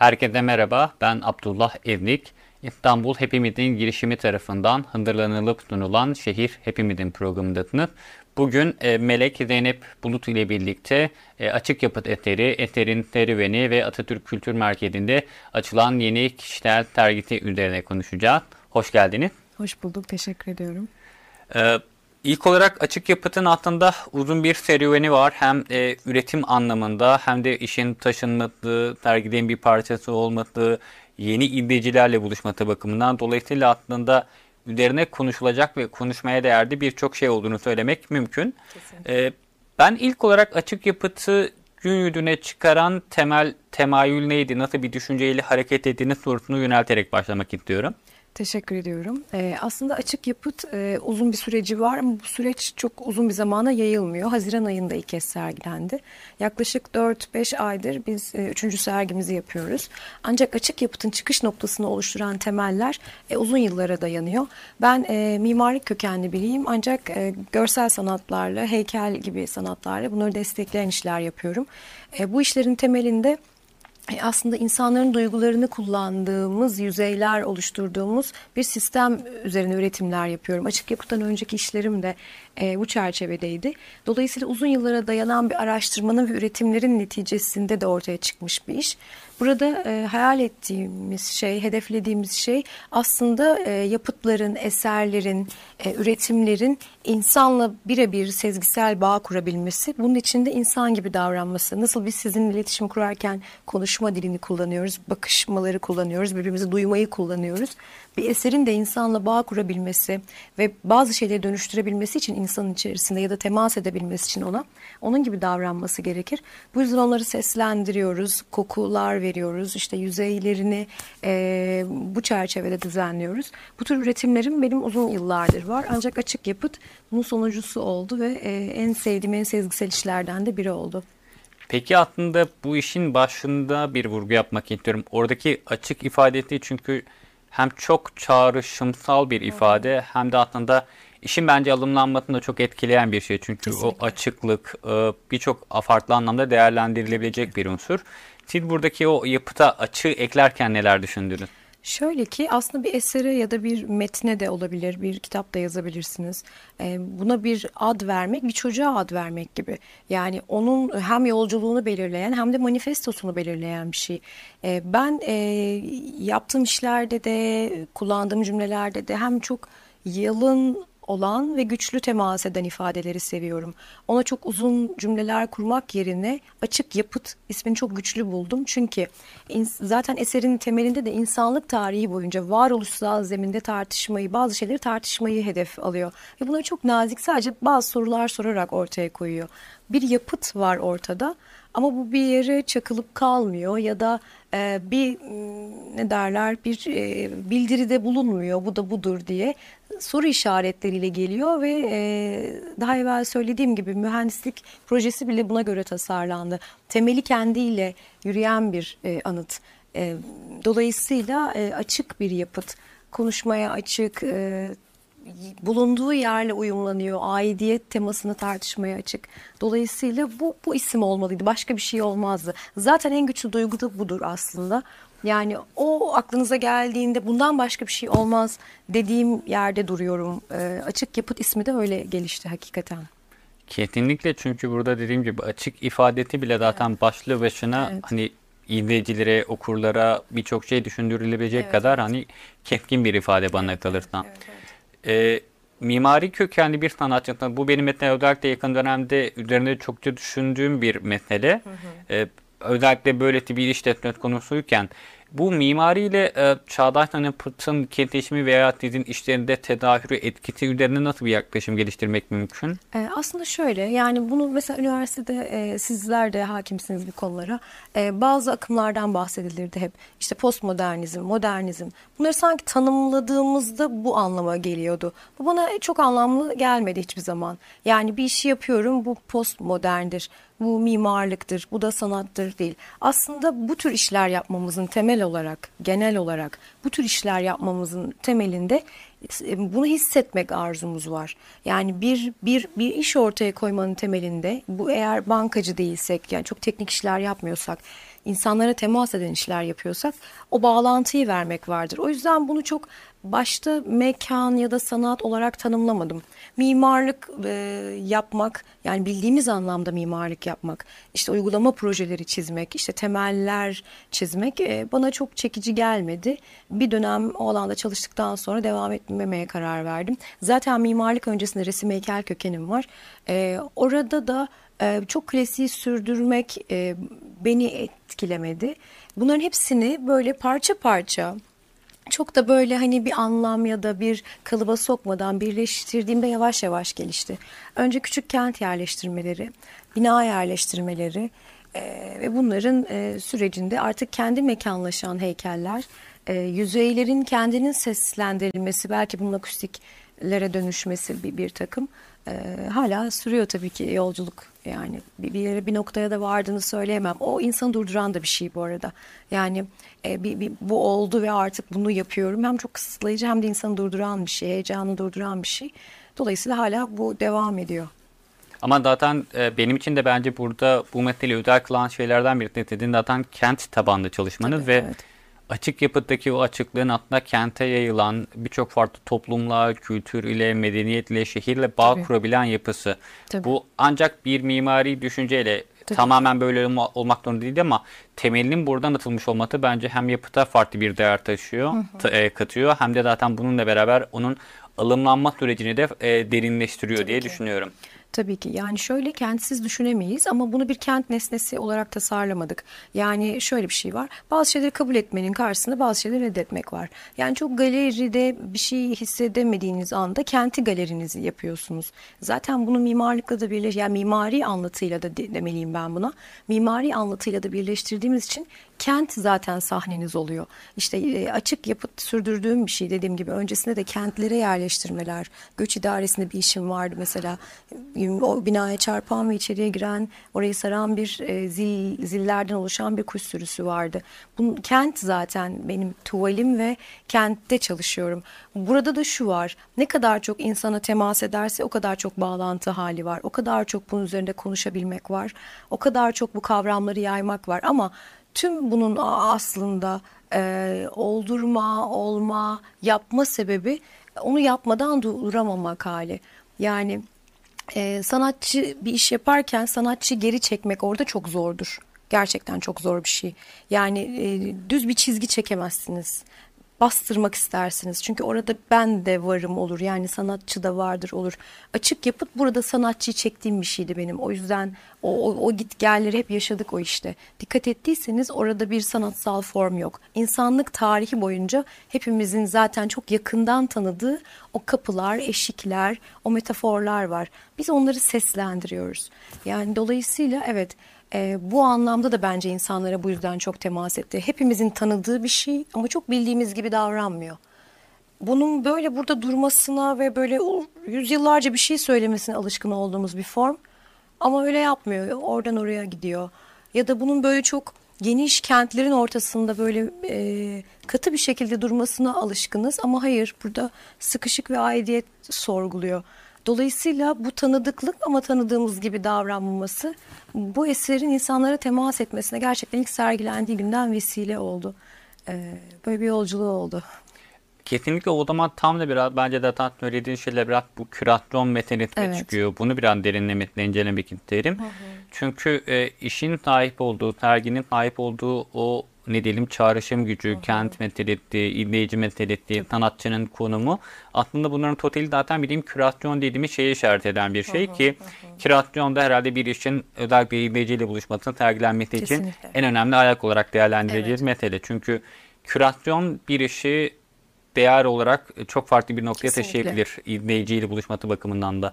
Herkese merhaba, ben Abdullah Evnik. İstanbul Hepimizin girişimi tarafından hındırlanılıp sunulan Şehir Hepimizin programındasınız. Bugün e, Melek Zeynep Bulut ile birlikte e, açık yapıt eseri, eserin serüveni ve Atatürk Kültür Merkezi'nde açılan yeni kişisel sergisi üzerine konuşacağız. Hoş geldiniz. Hoş bulduk, teşekkür ediyorum. Ee, ilk olarak açık yapıtın altında uzun bir serüveni var. Hem e, üretim anlamında hem de işin taşınması, serginin bir parçası olması, yeni izleyicilerle buluşması bakımından. Dolayısıyla aslında üzerine konuşulacak ve konuşmaya değerli birçok şey olduğunu söylemek mümkün. Ee, ben ilk olarak açık yapıtı gün yüzüne çıkaran temel temayül neydi, nasıl bir düşünceyle hareket ettiğiniz sorusunu yönelterek başlamak istiyorum. Teşekkür ediyorum. Ee, aslında açık yapıt e, uzun bir süreci var ama bu süreç çok uzun bir zamana yayılmıyor. Haziran ayında ilk kez sergilendi. Yaklaşık 4-5 aydır biz e, üçüncü sergimizi yapıyoruz. Ancak açık yapıtın çıkış noktasını oluşturan temeller e, uzun yıllara dayanıyor. Ben e, mimarlık kökenli biriyim ancak e, görsel sanatlarla, heykel gibi sanatlarla bunları destekleyen işler yapıyorum. E, bu işlerin temelinde aslında insanların duygularını kullandığımız yüzeyler oluşturduğumuz bir sistem üzerine üretimler yapıyorum. Açık yapıdan önceki işlerim de e, bu çerçevedeydi. Dolayısıyla uzun yıllara dayanan bir araştırmanın ve üretimlerin neticesinde de ortaya çıkmış bir iş. Burada e, hayal ettiğimiz şey, hedeflediğimiz şey aslında e, yapıtların, eserlerin, e, üretimlerin insanla birebir sezgisel bağ kurabilmesi. Bunun içinde insan gibi davranması. Nasıl biz sizin iletişim kurarken konuşma dilini kullanıyoruz, bakışmaları kullanıyoruz, birbirimizi duymayı kullanıyoruz bir eserin de insanla bağ kurabilmesi ve bazı şeyleri dönüştürebilmesi için insanın içerisinde ya da temas edebilmesi için ona onun gibi davranması gerekir. Bu yüzden onları seslendiriyoruz, kokular veriyoruz, işte yüzeylerini e, bu çerçevede düzenliyoruz. Bu tür üretimlerim benim uzun yıllardır var ancak açık yapıt bunun sonucusu oldu ve e, en sevdiğim en sezgisel işlerden de biri oldu. Peki aslında bu işin başında bir vurgu yapmak istiyorum. Oradaki açık ifadesi çünkü hem çok çağrışımsal bir ifade hem de aslında işin bence alımlanmasını da çok etkileyen bir şey. Çünkü Kesinlikle. o açıklık e, birçok farklı anlamda değerlendirilebilecek bir unsur. Siz buradaki o yapıta açığı eklerken neler düşündünüz? Şöyle ki aslında bir esere ya da bir metne de olabilir, bir kitap da yazabilirsiniz. Ee, buna bir ad vermek, bir çocuğa ad vermek gibi. Yani onun hem yolculuğunu belirleyen hem de manifestosunu belirleyen bir şey. Ee, ben e, yaptığım işlerde de, kullandığım cümlelerde de hem çok yalın olan ve güçlü temas eden ifadeleri seviyorum. Ona çok uzun cümleler kurmak yerine açık yapıt ismini çok güçlü buldum. Çünkü zaten eserin temelinde de insanlık tarihi boyunca varoluşsal zeminde tartışmayı, bazı şeyleri tartışmayı hedef alıyor. Ve bunları çok nazik sadece bazı sorular sorarak ortaya koyuyor. Bir yapıt var ortada ama bu bir yere çakılıp kalmıyor ya da e, bir ne derler bir e, bildiride bulunmuyor bu da budur diye soru işaretleriyle geliyor ve e, daha evvel söylediğim gibi mühendislik projesi bile buna göre tasarlandı. Temeli kendiyle yürüyen bir e, anıt. Dolayısıyla açık bir yapıt, konuşmaya açık, bulunduğu yerle uyumlanıyor. Aidiyet temasını tartışmaya açık. Dolayısıyla bu, bu isim olmalıydı. Başka bir şey olmazdı. Zaten en güçlü duygu da budur aslında. Yani o aklınıza geldiğinde bundan başka bir şey olmaz dediğim yerde duruyorum. E, açık yapıt ismi de öyle gelişti hakikaten. Kesinlikle çünkü burada dediğim gibi açık ifadeti bile zaten evet. başlı başına evet. hani izleyicilere, okurlara birçok şey düşündürülebilecek evet, kadar evet. hani keskin bir ifade bana evet, kalırsan. Evet, evet. Ee, mimari kökenli bir sanatçı. Bu benim mesela özellikle yakın dönemde üzerinde çokça düşündüğüm bir mesele. Hı hı. Ee, özellikle böyle bir işletme konusuyken bu mimariyle e, çağdaş sanatın kesişimi veya sizin işlerinde tedahürü etkisi üzerine nasıl bir yaklaşım geliştirmek mümkün? E, aslında şöyle yani bunu mesela üniversitede e, sizler de hakimsiniz bu konulara. E, bazı akımlardan bahsedilirdi hep. İşte postmodernizm, modernizm. Bunları sanki tanımladığımızda bu anlama geliyordu. Bu bana çok anlamlı gelmedi hiçbir zaman. Yani bir işi yapıyorum bu postmoderndir bu mimarlıktır, bu da sanattır değil. Aslında bu tür işler yapmamızın temel olarak, genel olarak bu tür işler yapmamızın temelinde e, bunu hissetmek arzumuz var. Yani bir bir bir iş ortaya koymanın temelinde bu eğer bankacı değilsek yani çok teknik işler yapmıyorsak insanlara temas eden işler yapıyorsak o bağlantıyı vermek vardır. O yüzden bunu çok başta mekan ya da sanat olarak tanımlamadım. Mimarlık e, yapmak yani bildiğimiz anlamda mimarlık yapmak, işte uygulama projeleri çizmek, işte temeller çizmek e, bana çok çekici gelmedi. Bir dönem o alanda çalıştıktan sonra devam etmemeye karar verdim. Zaten mimarlık öncesinde resim heykel kökenim var. E, orada da e, çok klasiği sürdürmek e, beni etkilemedi. Bunların hepsini böyle parça parça çok da böyle hani bir anlam ya da bir kalıba sokmadan birleştirdiğimde yavaş yavaş gelişti. Önce küçük kent yerleştirmeleri, bina yerleştirmeleri e, ve bunların e, sürecinde artık kendi mekanlaşan heykeller, e, yüzeylerin kendinin seslendirilmesi, belki bunun akustiklere dönüşmesi bir, bir takım e, hala sürüyor tabii ki yolculuk yani bir, bir yere bir noktaya da vardığını söyleyemem. O insanı durduran da bir şey bu arada. Yani e, bir, bir, bu oldu ve artık bunu yapıyorum. Hem çok kısıtlayıcı hem de insanı durduran bir şey, heyecanı durduran bir şey. Dolayısıyla hala bu devam ediyor. Ama zaten e, benim için de bence burada bu metni özel kılan şeylerden biri dediğin zaten kent tabanlı çalışmanız Tabii, ve evet. Açık yapıdaki o açıklığın altında kente yayılan birçok farklı toplumla, kültür ile, medeniyet ile, şehirle bağ Tabii. kurabilen yapısı. Tabii. Bu ancak bir mimari düşünceyle Tabii. tamamen böyle olma- olmak zorunda değil ama temelinin buradan atılmış olması bence hem yapıta farklı bir değer taşıyor, ta- e, katıyor hem de zaten bununla beraber onun alımlanma sürecini de e, derinleştiriyor diye ki. düşünüyorum. Tabii ki yani şöyle kentsiz düşünemeyiz ama bunu bir kent nesnesi olarak tasarlamadık. Yani şöyle bir şey var. Bazı şeyleri kabul etmenin karşısında bazı şeyleri reddetmek var. Yani çok galeride bir şey hissedemediğiniz anda kenti galerinizi yapıyorsunuz. Zaten bunu mimarlıkla da birleş yani mimari anlatıyla da de- demeliyim ben buna. Mimari anlatıyla da birleştirdiğimiz için kent zaten sahneniz oluyor. İşte e, açık yapıt sürdürdüğüm bir şey dediğim gibi öncesinde de kentlere yerleştirmeler, göç idaresinde bir işim vardı mesela. O binaya çarpan ve içeriye giren, orayı saran bir e, zil, zillerden oluşan bir kuş sürüsü vardı. Bunun, kent zaten benim tuvalim ve kentte çalışıyorum. Burada da şu var, ne kadar çok insana temas ederse o kadar çok bağlantı hali var. O kadar çok bunun üzerinde konuşabilmek var. O kadar çok bu kavramları yaymak var ama tüm bunun aslında e, oldurma, olma, yapma sebebi onu yapmadan duramamak hali. Yani e, sanatçı bir iş yaparken sanatçı geri çekmek orada çok zordur. Gerçekten çok zor bir şey. Yani e, düz bir çizgi çekemezsiniz. Bastırmak istersiniz. Çünkü orada ben de varım olur. Yani sanatçı da vardır olur. Açık yapıt burada sanatçıyı çektiğim bir şeydi benim. O yüzden o, o, o git gelleri hep yaşadık o işte. Dikkat ettiyseniz orada bir sanatsal form yok. İnsanlık tarihi boyunca hepimizin zaten çok yakından tanıdığı o kapılar, eşikler, o metaforlar var. Biz onları seslendiriyoruz. Yani dolayısıyla evet e, bu anlamda da bence insanlara bu yüzden çok temas etti. Hepimizin tanıdığı bir şey ama çok bildiğimiz gibi davranmıyor. Bunun böyle burada durmasına ve böyle yüzyıllarca bir şey söylemesine alışkın olduğumuz bir form. Ama öyle yapmıyor. Oradan oraya gidiyor. Ya da bunun böyle çok geniş kentlerin ortasında böyle e, katı bir şekilde durmasına alışkınız. Ama hayır burada sıkışık ve aidiyet sorguluyor. Dolayısıyla bu tanıdıklık ama tanıdığımız gibi davranmaması bu eserin insanlara temas etmesine gerçekten ilk sergilendiği günden vesile oldu. E, böyle bir yolculuğu oldu. Kesinlikle o zaman tam da biraz bence de tam söylediğin şeyler biraz bu kürasyon meselesine Evet. çıkıyor. Bunu biraz derinlemesine incelemek isterim. Çünkü e, işin sahip olduğu, serginin sahip olduğu o ne diyelim çağrışım gücü, kent meselesi, izleyici meselesi, sanatçının konumu aslında bunların totali zaten bildiğim kürasyon dediğimiz şeye işaret eden bir şey ki kürasyon da herhalde bir işin özellikle izleyiciyle buluşmasının sergilenmesi için en önemli ayak olarak değerlendireceğiz mesele. Çünkü kürasyon bir işi değer olarak çok farklı bir noktaya Kesinlikle. taşıyabilir izleyiciyle buluşması bakımından da.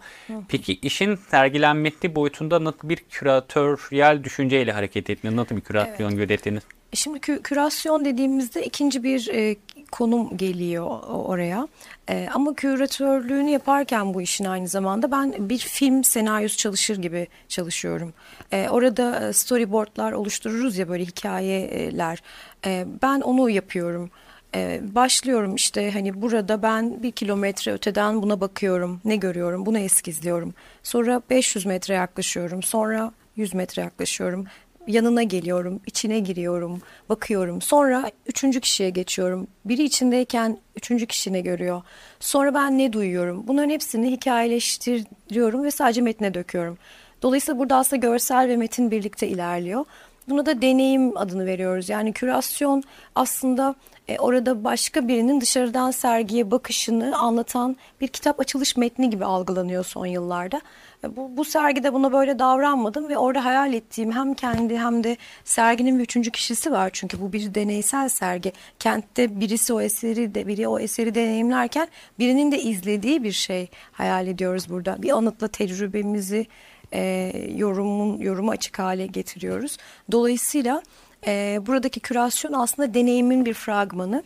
Peki işin sergilenmesi boyutunda nasıl bir küratöryel düşünceyle hareket ettiniz? Nasıl bir kürasyon gözetiniz? Şimdi kü- kürasyon dediğimizde ikinci bir e, konum geliyor oraya. E, ama küratörlüğünü yaparken bu işin aynı zamanda ben bir film senaryosu çalışır gibi çalışıyorum. E, orada e, storyboardlar oluştururuz ya böyle hikayeler. E, ben onu yapıyorum. Ee, başlıyorum işte hani burada ben bir kilometre öteden buna bakıyorum. Ne görüyorum? Bunu eskizliyorum. Sonra 500 metre yaklaşıyorum. Sonra 100 metre yaklaşıyorum. Yanına geliyorum, içine giriyorum, bakıyorum. Sonra üçüncü kişiye geçiyorum. Biri içindeyken üçüncü kişi ne görüyor? Sonra ben ne duyuyorum? Bunların hepsini hikayeleştiriyorum ve sadece metne döküyorum. Dolayısıyla burada aslında görsel ve metin birlikte ilerliyor. Buna da deneyim adını veriyoruz. Yani kürasyon aslında e, orada başka birinin dışarıdan sergiye bakışını anlatan bir kitap açılış metni gibi algılanıyor son yıllarda. E, bu, bu sergide buna böyle davranmadım ve orada hayal ettiğim hem kendi hem de serginin bir üçüncü kişisi var. Çünkü bu bir deneysel sergi. Kentte birisi o eseri de biri o eseri deneyimlerken birinin de izlediği bir şey hayal ediyoruz burada. Bir anıtla tecrübemizi e, yorumun yorumu açık hale getiriyoruz. Dolayısıyla e, buradaki kürasyon aslında deneyimin bir fragmanı.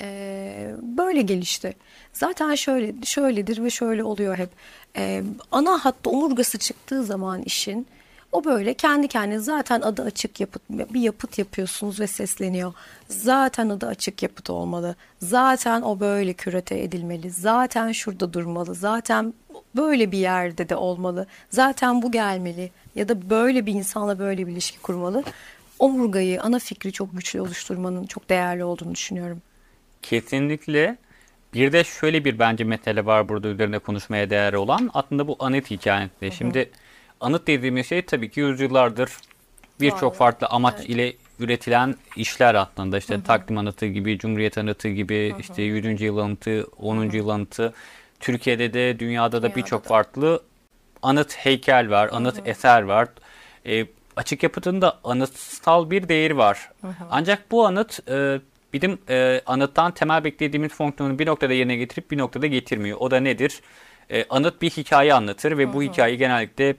E, böyle gelişti. Zaten şöyle şöyledir ve şöyle oluyor hep. E, ana hatta omurgası çıktığı zaman işin o böyle kendi kendine zaten adı açık yapıt bir yapıt yapıyorsunuz ve sesleniyor. Zaten adı açık yapıt olmalı. Zaten o böyle kürete edilmeli. Zaten şurada durmalı. Zaten böyle bir yerde de olmalı. Zaten bu gelmeli ya da böyle bir insanla böyle bir ilişki kurmalı. Omurgayı, ana fikri çok güçlü oluşturmanın çok değerli olduğunu düşünüyorum. Kesinlikle. Bir de şöyle bir bence mesele var burada üzerine konuşmaya değer olan. Aslında bu anıt hikayesi. Şimdi anıt dediğimiz şey tabii ki yüzyıllardır birçok farklı amaç evet. ile üretilen işler aslında. İşte hı hı. takdim anıtı gibi, Cumhuriyet anıtı gibi, hı hı. işte 100. yıl anıtı, 10. Hı hı. yıl anıtı. Türkiye'de de dünyada da birçok farklı anıt heykel var, anıt hı hı. eser var. E, açık yapıtında anıtsal bir değeri var. Hı hı. Ancak bu anıt e, bizim e, anıttan temel beklediğimiz fonksiyonu bir noktada yerine getirip bir noktada getirmiyor. O da nedir? E, anıt bir hikaye anlatır ve hı hı. bu hikayeyi genellikle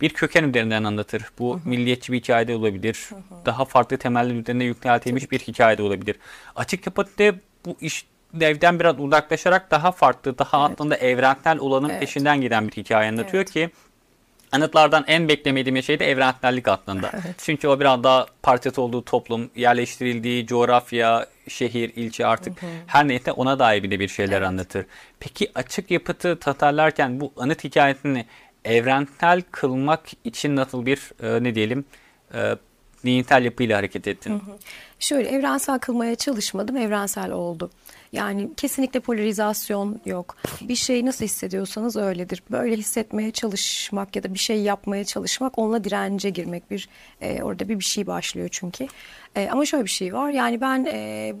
bir köken üzerinden anlatır. Bu hı hı. milliyetçi bir hikayede olabilir. Hı hı. Daha farklı temeller üzerine yükseltilmiş bir hikayede olabilir. Açık yapıtta bu iş devden biraz uzaklaşarak daha farklı, daha evet. aslında evrensel olanın evet. peşinden giden bir hikaye anlatıyor evet. ki anıtlardan en beklemediğim şey de evrensellik aslında. Evet. Çünkü o biraz daha parçası olduğu toplum, yerleştirildiği coğrafya, şehir, ilçe artık hı hı. her neyse ona dair bile bir şeyler evet. anlatır. Peki açık yapıtı tasarlarken bu anıt hikayesini evrensel kılmak için nasıl bir e, ne diyelim e, zihinsel yapıyla hareket ettin? Hı hı. Şöyle evrensel kılmaya çalışmadım, evrensel oldu. Yani kesinlikle polarizasyon yok. Bir şey nasıl hissediyorsanız öyledir. Böyle hissetmeye çalışmak ya da bir şey yapmaya çalışmak onunla dirence girmek bir e, orada bir bir şey başlıyor çünkü. E, ama şöyle bir şey var. Yani ben e,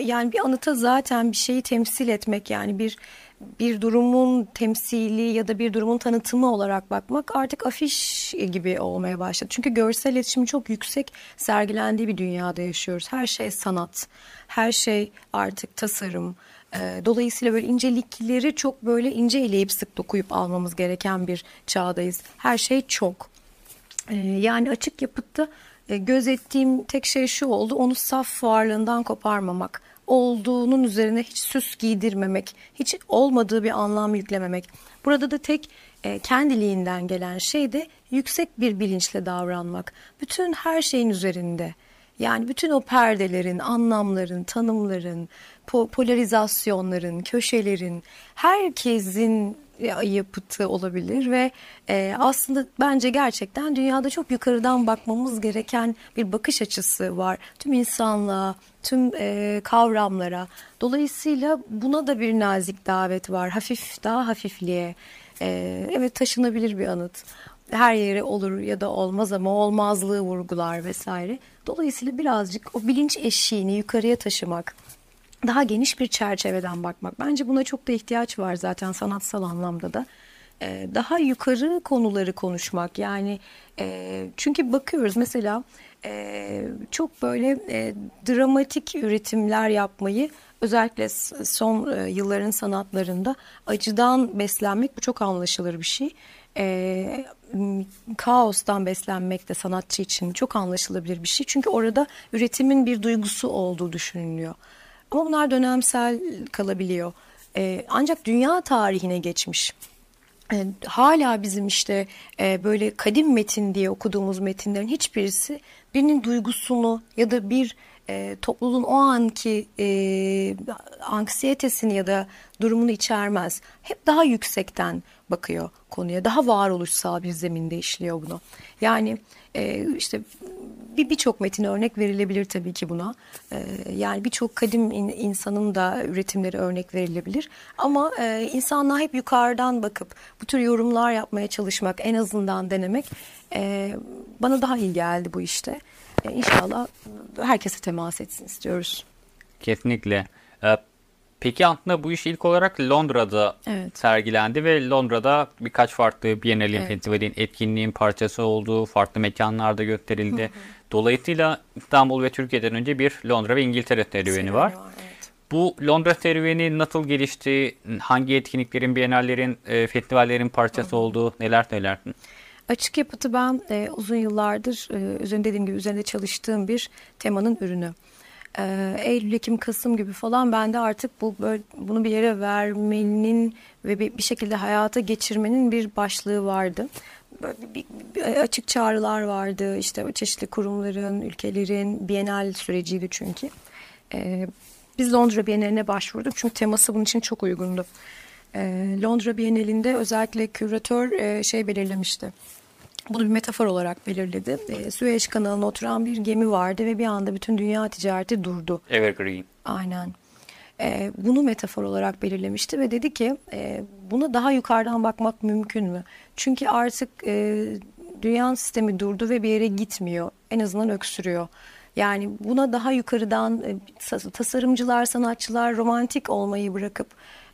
yani bir anıta zaten bir şeyi temsil etmek yani bir bir durumun temsili ya da bir durumun tanıtımı olarak bakmak artık afiş gibi olmaya başladı. Çünkü görsel iletişim çok yüksek sergilendiği bir dünyada yaşıyoruz. Her şey sanat, her şey artık tasarım. Ee, dolayısıyla böyle incelikleri çok böyle ince eleyip sık dokuyup almamız gereken bir çağdayız. Her şey çok. Ee, yani açık yapıtta e, göz ettiğim tek şey şu oldu. Onu saf varlığından koparmamak olduğunun üzerine hiç süs giydirmemek, hiç olmadığı bir anlam yüklememek. Burada da tek e, kendiliğinden gelen şey de yüksek bir bilinçle davranmak. Bütün her şeyin üzerinde. Yani bütün o perdelerin, anlamların, tanımların, po polarizasyonların, köşelerin, herkesin yapıtı olabilir ve e, aslında bence gerçekten dünyada çok yukarıdan bakmamız gereken bir bakış açısı var. Tüm insanlığa, tüm e, kavramlara. Dolayısıyla buna da bir nazik davet var. Hafif, daha hafifliğe. E, evet taşınabilir bir anıt. Her yere olur ya da olmaz ama olmazlığı vurgular vesaire. Dolayısıyla birazcık o bilinç eşiğini yukarıya taşımak daha geniş bir çerçeveden bakmak. Bence buna çok da ihtiyaç var zaten sanatsal anlamda da. Ee, daha yukarı konuları konuşmak yani e, çünkü bakıyoruz mesela e, çok böyle e, dramatik üretimler yapmayı özellikle son e, yılların sanatlarında acıdan beslenmek bu çok anlaşılır bir şey. E, kaostan beslenmek de sanatçı için çok anlaşılabilir bir şey. Çünkü orada üretimin bir duygusu olduğu düşünülüyor. Ama bunlar dönemsel kalabiliyor. E, ancak dünya tarihine geçmiş. E, hala bizim işte e, böyle kadim metin diye okuduğumuz metinlerin hiçbirisi birinin duygusunu ya da bir e, topluluğun o anki e, anksiyetesini ya da durumunu içermez. Hep daha yüksekten bakıyor konuya. Daha varoluşsal bir zeminde işliyor bunu. Yani e, işte bir birçok metin örnek verilebilir tabii ki buna. E, yani birçok kadim in, insanın da üretimleri örnek verilebilir. Ama e, insanlar hep yukarıdan bakıp bu tür yorumlar yapmaya çalışmak, en azından denemek e, bana daha iyi geldi bu işte. E, inşallah herkese temas etsin istiyoruz. Kesinlikle. Ee, Peki aslında bu iş ilk olarak Londra'da Evet. sergilendi ve Londra'da birkaç farklı Biennale'in, Evet. festivalin, etkinliğin parçası olduğu farklı mekanlarda gösterildi. Dolayısıyla İstanbul ve Türkiye'den önce bir Londra ve İngiltere serüveni var. evet. Bu Londra serüveni nasıl gelişti? Hangi etkinliklerin, bienallerin, e, festivallerin parçası olduğu neler söylersin? Açık yapıtı ben e, uzun yıllardır e, üzerinde dediğim gibi üzerinde çalıştığım bir temanın ürünü. E, Eylül, Ekim, Kasım gibi falan ben de artık bu böyle, bunu bir yere vermenin ve bir, bir şekilde hayata geçirmenin bir başlığı vardı. Böyle bir, bir- açık çağrılar vardı işte çeşitli kurumların, ülkelerin bienal süreciydi çünkü. E, biz Londra Bienali'ne başvurduk çünkü teması bunun için çok uygundu. E, Londra Bienalinde özellikle küratör e, şey belirlemişti. Bunu bir metafor olarak belirledi. E, Süveyş kanalına oturan bir gemi vardı ve bir anda bütün dünya ticareti durdu. Evergreen. Aynen. E, bunu metafor olarak belirlemişti ve dedi ki e, buna daha yukarıdan bakmak mümkün mü? Çünkü artık e, dünya sistemi durdu ve bir yere gitmiyor. En azından öksürüyor. Yani buna daha yukarıdan e, tas- tasarımcılar, sanatçılar romantik olmayı bırakıp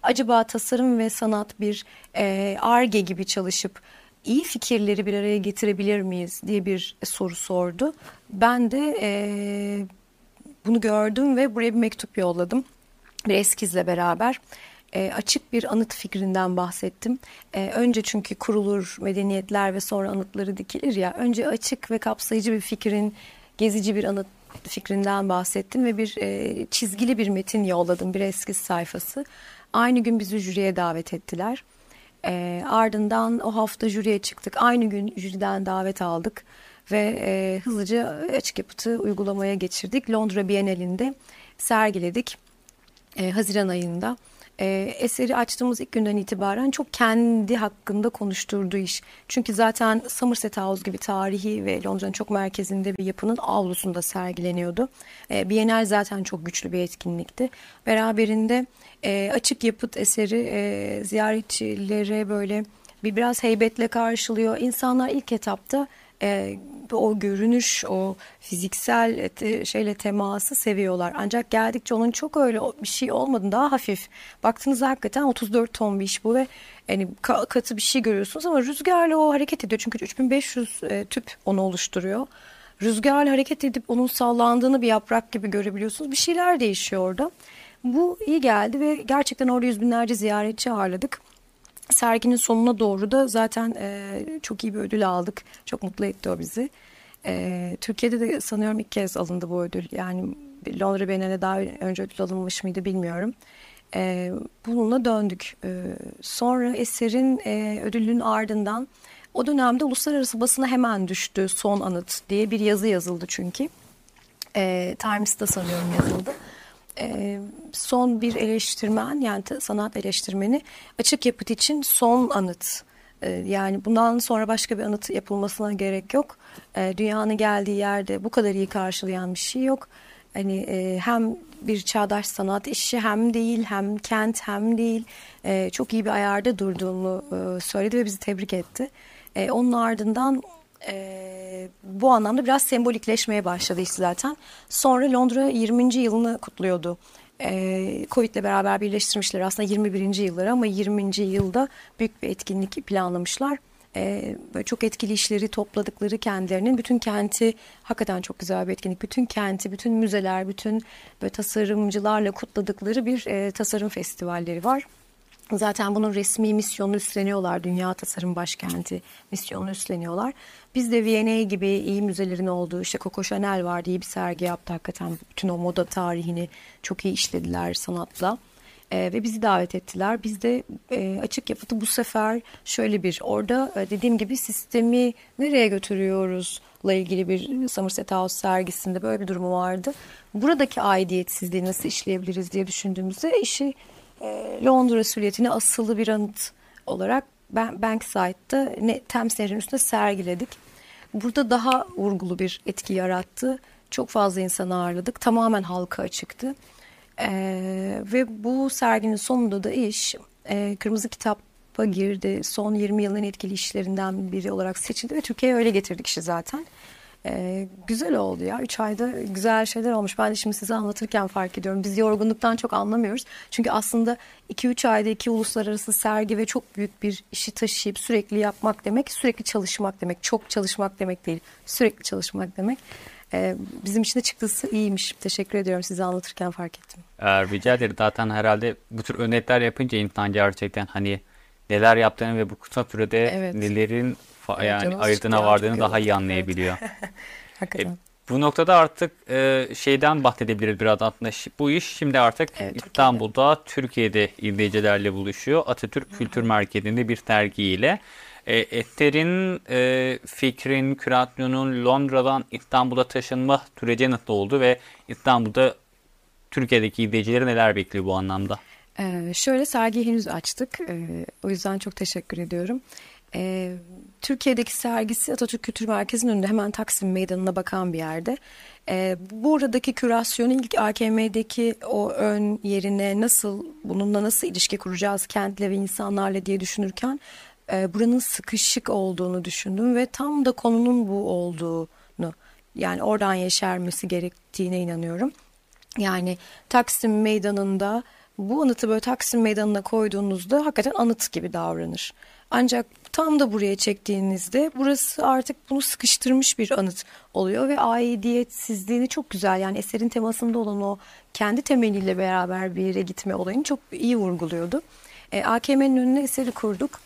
acaba tasarım ve sanat bir e, arge gibi çalışıp iyi fikirleri bir araya getirebilir miyiz diye bir soru sordu. Ben de e, bunu gördüm ve buraya bir mektup yolladım. Bir eskizle beraber e, açık bir anıt fikrinden bahsettim. E, önce çünkü kurulur medeniyetler ve sonra anıtları dikilir ya. Önce açık ve kapsayıcı bir fikrin, gezici bir anıt fikrinden bahsettim ve bir e, çizgili bir metin yolladım. Bir eskiz sayfası. Aynı gün bizi jüriye davet ettiler. E, ardından o hafta jüriye çıktık. Aynı gün jüriden davet aldık ve e, hızlıca açık yapıtı uygulamaya geçirdik. Londra Bienalinde sergiledik e, Haziran ayında. E, eseri açtığımız ilk günden itibaren çok kendi hakkında konuşturduğu iş. Çünkü zaten Somerset House gibi tarihi ve Londra'nın çok merkezinde bir yapının avlusunda sergileniyordu. E, Bienal zaten çok güçlü bir etkinlikti. Beraberinde e, açık yapıt eseri e, ziyaretçilere böyle bir biraz heybetle karşılıyor. İnsanlar ilk etapta e, o görünüş, o fiziksel te- şeyle teması seviyorlar. Ancak geldikçe onun çok öyle bir şey olmadı. Daha hafif. Baktığınızda hakikaten 34 ton bir iş bu ve yani ka- katı bir şey görüyorsunuz ama rüzgarla o hareket ediyor. Çünkü 3500 e, tüp onu oluşturuyor. Rüzgarla hareket edip onun sallandığını bir yaprak gibi görebiliyorsunuz. Bir şeyler değişiyor orada. Bu iyi geldi ve gerçekten orada yüz binlerce ziyaretçi ağırladık. Serginin sonuna doğru da zaten e, çok iyi bir ödül aldık. Çok mutlu etti o bizi. E, Türkiye'de de sanıyorum ilk kez alındı bu ödül. Yani Londra Bienali'ne daha önce ödül alınmış mıydı bilmiyorum. E, bununla döndük. E, sonra eserin e, ödülünün ardından o dönemde uluslararası basına hemen düştü son anıt diye bir yazı yazıldı çünkü. E, Times'ta sanıyorum yazıldı. E, son bir eleştirmen yani sanat eleştirmeni açık yapıt için son anıt. E, yani bundan sonra başka bir anıt yapılmasına gerek yok. E, dünyanın geldiği yerde bu kadar iyi karşılayan bir şey yok. Hani hem bir çağdaş sanat işi hem değil hem kent hem değil çok iyi bir ayarda durduğunu söyledi ve bizi tebrik etti. Onun ardından e, bu anlamda biraz sembolikleşmeye başladı iş zaten. Sonra Londra 20. yılını kutluyordu. E, Covid'le beraber birleştirmişler aslında 21. yılları ama 20. yılda büyük bir etkinlik planlamışlar. E, böyle çok etkili işleri topladıkları kendilerinin bütün kenti hakikaten çok güzel bir etkinlik. Bütün kenti, bütün müzeler, bütün böyle tasarımcılarla kutladıkları bir e, tasarım festivalleri var. Zaten bunun resmi misyonunu üstleniyorlar. Dünya Tasarım Başkenti misyonunu üstleniyorlar. Biz de V&A gibi iyi müzelerin olduğu işte Coco Chanel vardı iyi bir sergi yaptı hakikaten. Bütün o moda tarihini çok iyi işlediler sanatla. E, ve bizi davet ettiler. Biz de e, açık yapıtı bu sefer şöyle bir orada e, dediğim gibi sistemi nereye götürüyoruz la ilgili bir Somerset House sergisinde böyle bir durumu vardı. Buradaki aidiyetsizliği nasıl işleyebiliriz diye düşündüğümüzde işi e, Londra süliyetine asılı bir anıt olarak ben Bankside'da ne, Thames Nehri'nin üstünde sergiledik. Burada daha vurgulu bir etki yarattı. Çok fazla insan ağırladık. Tamamen halka açıktı. Ee, ve bu serginin sonunda da iş e, Kırmızı Kitap'a girdi. Son 20 yılın etkili işlerinden biri olarak seçildi ve Türkiye'ye öyle getirdik işi zaten. Ee, güzel oldu ya. Üç ayda güzel şeyler olmuş. Ben de şimdi size anlatırken fark ediyorum. Biz yorgunluktan çok anlamıyoruz. Çünkü aslında 2-3 ayda iki uluslararası sergi ve çok büyük bir işi taşıyıp sürekli yapmak demek, sürekli çalışmak demek. Çok çalışmak demek değil. Sürekli çalışmak demek. Ee, bizim için de çıktısı iyiymiş. Teşekkür ediyorum. Size anlatırken fark ettim. Ee, rica ederim. Zaten herhalde bu tür örnekler yapınca insan gerçekten hani neler yaptığını ve bu kısa sürede Evet. nelerin fa- yani canımız ayırdığına vardığını daha iyi anlayabiliyor. Hakikaten. E, bu noktada artık e, şeyden bahsedebiliriz biraz aslında. Bu iş şimdi artık Evet, Türkiye'de. İstanbul'da, Türkiye'de izleyicilerle buluşuyor. Atatürk Kültür Merkezi'nde bir sergiyle. E, Ester'in e, fikrin, kürasyonun Londra'dan İstanbul'a taşınma süreci nasıl oldu ve İstanbul'da Türkiye'deki izleyicileri neler bekliyor bu anlamda? Ee, şöyle sergiyi henüz açtık. Ee, o yüzden çok teşekkür ediyorum. Ee, Türkiye'deki sergisi Atatürk Kültür Merkezi'nin önünde hemen Taksim Meydanı'na bakan bir yerde. Ee, buradaki kürasyonu ilk AKM'deki o ön yerine nasıl bununla nasıl ilişki kuracağız kentle ve insanlarla diye düşünürken e, buranın sıkışık olduğunu düşündüm ve tam da konunun bu olduğunu yani oradan yeşermesi gerektiğine inanıyorum. Yani Taksim Meydanı'nda bu anıtı böyle Taksim Meydanı'na koyduğunuzda hakikaten anıt gibi davranır. Ancak tam da buraya çektiğinizde burası artık bunu sıkıştırmış bir anıt oluyor ve aidiyetsizliğini çok güzel yani eserin temasında olan o kendi temeliyle beraber bir yere gitme olayını çok iyi vurguluyordu. E, AKM'nin önüne eseri kurduk.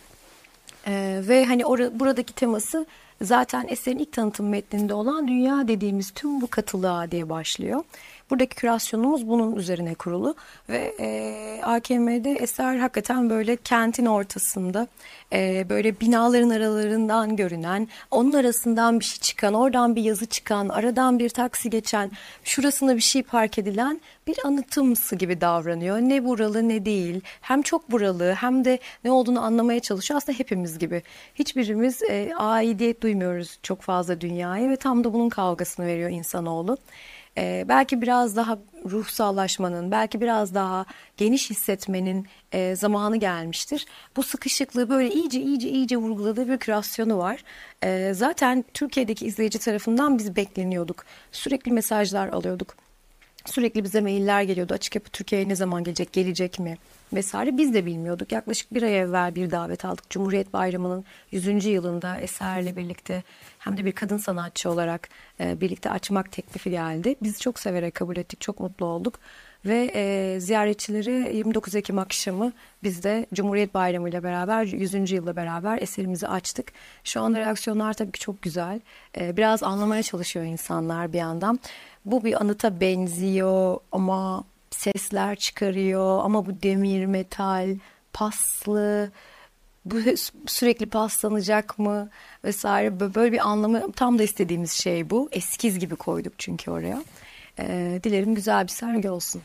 Ee, ve hani ora- buradaki teması zaten eserin ilk tanıtım metninde olan dünya dediğimiz tüm bu katılığa diye başlıyor. Buradaki kürasyonumuz bunun üzerine kurulu ve e, AKM'de eser hakikaten böyle kentin ortasında e, böyle binaların aralarından görünen, onun arasından bir şey çıkan, oradan bir yazı çıkan, aradan bir taksi geçen, şurasında bir şey park edilen bir anıtımsı gibi davranıyor. Ne buralı ne değil. Hem çok buralı hem de ne olduğunu anlamaya çalışıyor. Aslında hepimiz gibi. Hiçbirimiz e, aidiyet duymuyoruz çok fazla dünyaya ve tam da bunun kavgasını veriyor insanoğlu. E, belki biraz daha ruhsallaşmanın, belki biraz daha geniş hissetmenin e, zamanı gelmiştir. Bu sıkışıklığı böyle iyice iyice iyice vurguladığı bir kürasyonu var. E, zaten Türkiye'deki izleyici tarafından biz bekleniyorduk. Sürekli mesajlar alıyorduk. Sürekli bize mailler geliyordu. Açık Yapı Türkiye'ye ne zaman gelecek, gelecek mi vesaire. Biz de bilmiyorduk. Yaklaşık bir ay evvel bir davet aldık. Cumhuriyet Bayramı'nın 100. yılında Eser'le birlikte hem de bir kadın sanatçı olarak e, birlikte açmak teklifi geldi. Biz çok severek kabul ettik. Çok mutlu olduk. Ve e, ziyaretçileri 29 Ekim akşamı biz de Cumhuriyet Bayramı ile beraber 100. yılla beraber eserimizi açtık. Şu anda reaksiyonlar tabii ki çok güzel. E, biraz anlamaya çalışıyor insanlar bir yandan. Bu bir anıta benziyor ama sesler çıkarıyor ama bu demir, metal, paslı, bu sürekli paslanacak mı vesaire Bö- böyle bir anlamı tam da istediğimiz şey bu. Eskiz gibi koyduk çünkü oraya. Ee, dilerim güzel bir sergi olsun.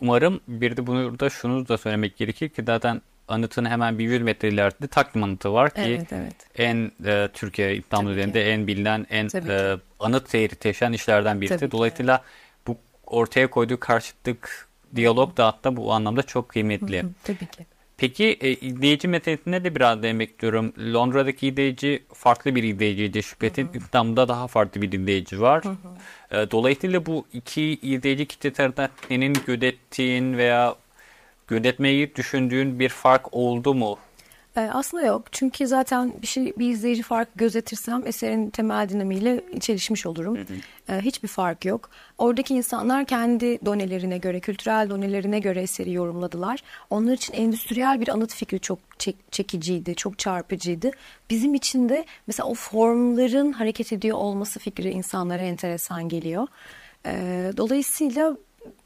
Umarım bir de bunu da şunu da söylemek gerekir ki zaten anıtın hemen bir 100 metre ileride Taksim Anıtı var ki Evet, evet. en e, Türkiye İstanbul üzerinde en bilinen en Tabii e, ki. anıt seyri taşıyan işlerden birisi. Tabii ki, Dolayısıyla bu ortaya koyduğu karşıtlık diyalog da hatta bu anlamda çok kıymetli. Hı, tabii ki. Peki e, izleyici meselesine de biraz değinmek istiyorum. Londra'daki izleyici farklı bir izleyiciydi şüphetin. İstanbul'da daha farklı bir izleyici var. E, dolayısıyla bu iki izleyici kitlesi arasında senin gözettiğin veya gözetmeyi düşündüğün bir fark oldu mu? Ee, aslında yok. Çünkü zaten bir şey bir izleyici fark gözetirsem eserin temel dinamiğiyle çelişmiş olurum. Ee, hiçbir fark yok. Oradaki insanlar kendi donelerine göre, kültürel donelerine göre eseri yorumladılar. Onlar için endüstriyel bir anıt fikri çok çek- çekiciydi, çok çarpıcıydı. Bizim için de mesela o formların hareket ediyor olması fikri insanlara enteresan geliyor. Ee, dolayısıyla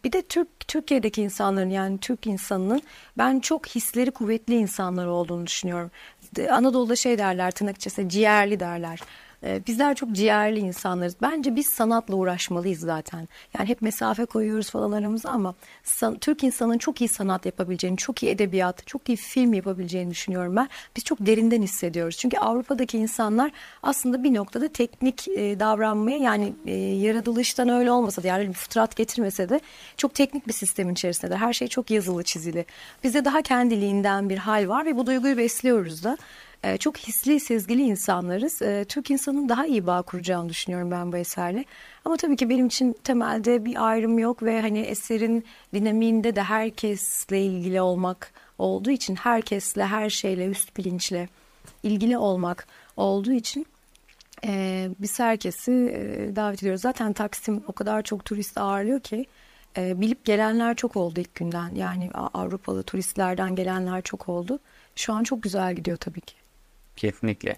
Bir de Türk Türkiye'deki insanların yani Türk insanının ben çok hisleri kuvvetli insanlar olduğunu düşünüyorum. Anadolu'da şey derler tırnak içerisinde ciğerli derler. Ee, Bizler çok ciğerli insanlarız. Bence biz sanatla uğraşmalıyız zaten. Yani hep mesafe koyuyoruz falan aramıza ama Türk insanının çok iyi sanat yapabileceğini, çok iyi edebiyat, çok iyi film yapabileceğini düşünüyorum ben. Biz çok derinden hissediyoruz. Çünkü Avrupa'daki insanlar aslında bir noktada teknik e, davranmaya yani e, yaratılıştan öyle olmasa da yani fıtrat getirmese de çok teknik bir sistemin içerisindedir. Her şey çok yazılı çizili. Bizde daha kendiliğinden bir hal var ve bu duyguyu besliyoruz da. Ee, çok hisli, sezgili insanlarız. Ee, Türk insanın daha iyi bağ kuracağını düşünüyorum ben bu eserle. Ama tabii ki benim için temelde bir ayrım yok ve hani eserin dinamiğinde de herkesle ilgili olmak olduğu için herkesle, her şeyle, üst bilinçle ilgili olmak olduğu için e, biz herkesi e, davet ediyoruz. Zaten Taksim o kadar çok turist ağırlıyor ki e, bilip gelenler çok oldu ilk günden. Yani Avrupalı turistlerden gelenler çok oldu. Şu an çok güzel gidiyor tabii ki. Kesinlikle.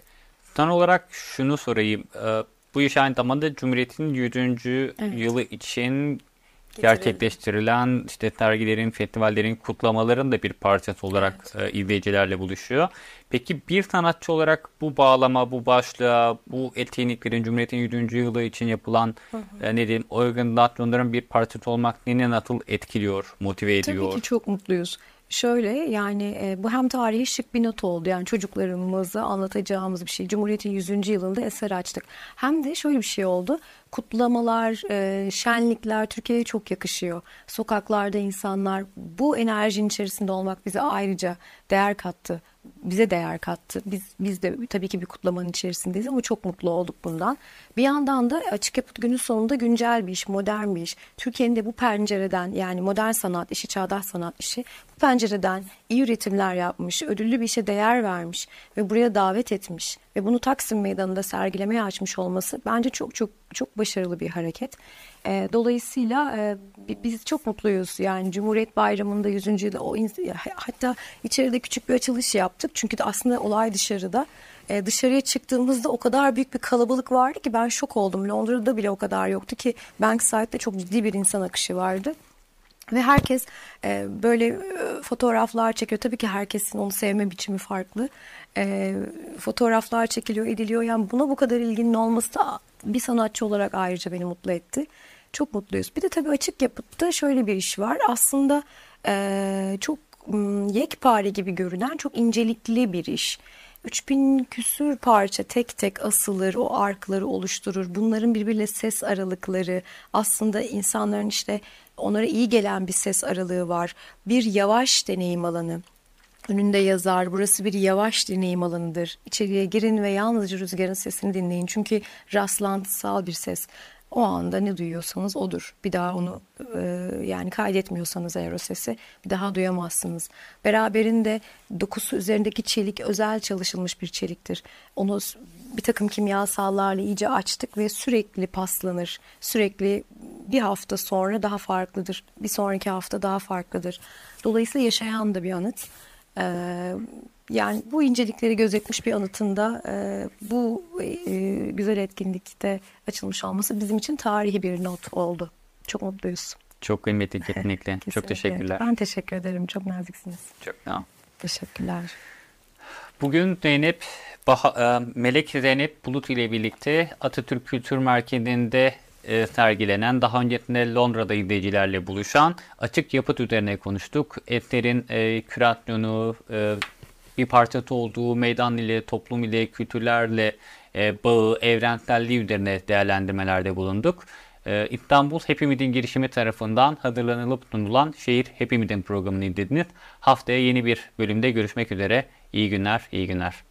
Son olarak şunu sorayım. Ee, Bu iş aynı zamanda Cumhuriyet'in 100. yılı için gerçekleştirilen işte sergilerin, festivallerin, kutlamaların da bir parçası olarak e, izleyicilerle buluşuyor. Peki bir sanatçı olarak bu bağlama, bu başlığa, bu etkinliklerin Cumhuriyet'in 100. yılı için yapılan e, ne diyeyim, organizasyonların bir parçası olmak seni nasıl etkiliyor, motive ediyor? Tabii ki çok mutluyuz. Şöyle yani e, bu hem tarihi şık bir not oldu. Yani çocuklarımıza anlatacağımız bir şey. Cumhuriyet'in 100. yılında eser açtık. Hem de şöyle bir şey oldu. Kutlamalar, e, şenlikler Türkiye'ye çok yakışıyor. Sokaklarda insanlar bu enerjinin içerisinde olmak bize ayrıca değer kattı. Bize değer kattı. Biz biz de tabii ki bir kutlamanın içerisindeyiz ama çok mutlu olduk bundan. Bir yandan da açık yapıt günün sonunda güncel bir iş, modern bir iş. Türkiye'nin de bu pencereden yani modern sanat işi, çağdaş sanat işi bu pencereden iyi üretimler yapmış, ödüllü bir işe değer vermiş ve buraya davet etmiş ve bunu Taksim Meydanı'nda sergilemeye açmış olması bence çok çok çok başarılı bir hareket. E, dolayısıyla e, bi- biz çok mutluyuz. Yani Cumhuriyet Bayramı'nda 100. yılı o hatta içeride küçük bir açılış yaptık. Çünkü de aslında olay dışarıda. E, dışarıya çıktığımızda o kadar büyük bir kalabalık vardı ki ben şok oldum. Londra'da bile o kadar yoktu ki Bankside'de çok ciddi bir insan akışı vardı. Ve herkes e, böyle e, fotoğraflar çekiyor. Tabii ki herkesin onu sevme biçimi farklı. E, fotoğraflar çekiliyor, ediliyor. Yani buna bu kadar ilginin olması da bir sanatçı olarak ayrıca beni mutlu etti. Çok mutluyuz. Bir de tabii açık yapıtta şöyle bir iş var. Aslında e, çok yekpare gibi görünen çok incelikli bir iş. 3000 küsür parça tek tek asılır, o arkları oluşturur. Bunların birbiriyle ses aralıkları aslında insanların işte onlara iyi gelen bir ses aralığı var. Bir yavaş deneyim alanı. Önünde yazar, burası bir yavaş deneyim alanıdır. İçeriye girin ve yalnızca rüzgarın sesini dinleyin. Çünkü rastlantısal bir ses. O anda ne duyuyorsanız odur. Bir daha onu e, yani kaydetmiyorsanız eğer o sesi bir daha duyamazsınız. Beraberinde dokusu üzerindeki çelik özel çalışılmış bir çeliktir. Onu bir takım kimyasallarla iyice açtık ve sürekli paslanır. Sürekli bir hafta sonra daha farklıdır. Bir sonraki hafta daha farklıdır. Dolayısıyla yaşayan da bir anıt. Ee, yani bu incelikleri gözetmiş bir anıtında e, bu e, güzel etkinlikte açılmış olması bizim için tarihi bir not oldu. Çok mutluyuz. Çok kıymetli kesinlikle. Çok teşekkürler. Ben teşekkür ederim. Çok naziksiniz. Çok ol. Teşekkürler. Bugün Zeynep, Baha- e, Melek Zeynep Bulut ile birlikte Atatürk Kültür Merkezi'nde e, sergilenen, daha öncesinde Londra'da izleyicilerle buluşan açık yapıt üzerine konuştuk. Eserin e, kürasyonu, e, bir parçası olduğu meydan ile, toplum ile, kültürlerle e, bağı, evrenselliği üzerine değerlendirmelerde bulunduk. E, İstanbul Hepimizin girişimi tarafından hazırlanılıp sunulan Şehir Hepimizin programını izlediniz. Haftaya yeni bir bölümde görüşmek üzere. İyi günler, iyi günler.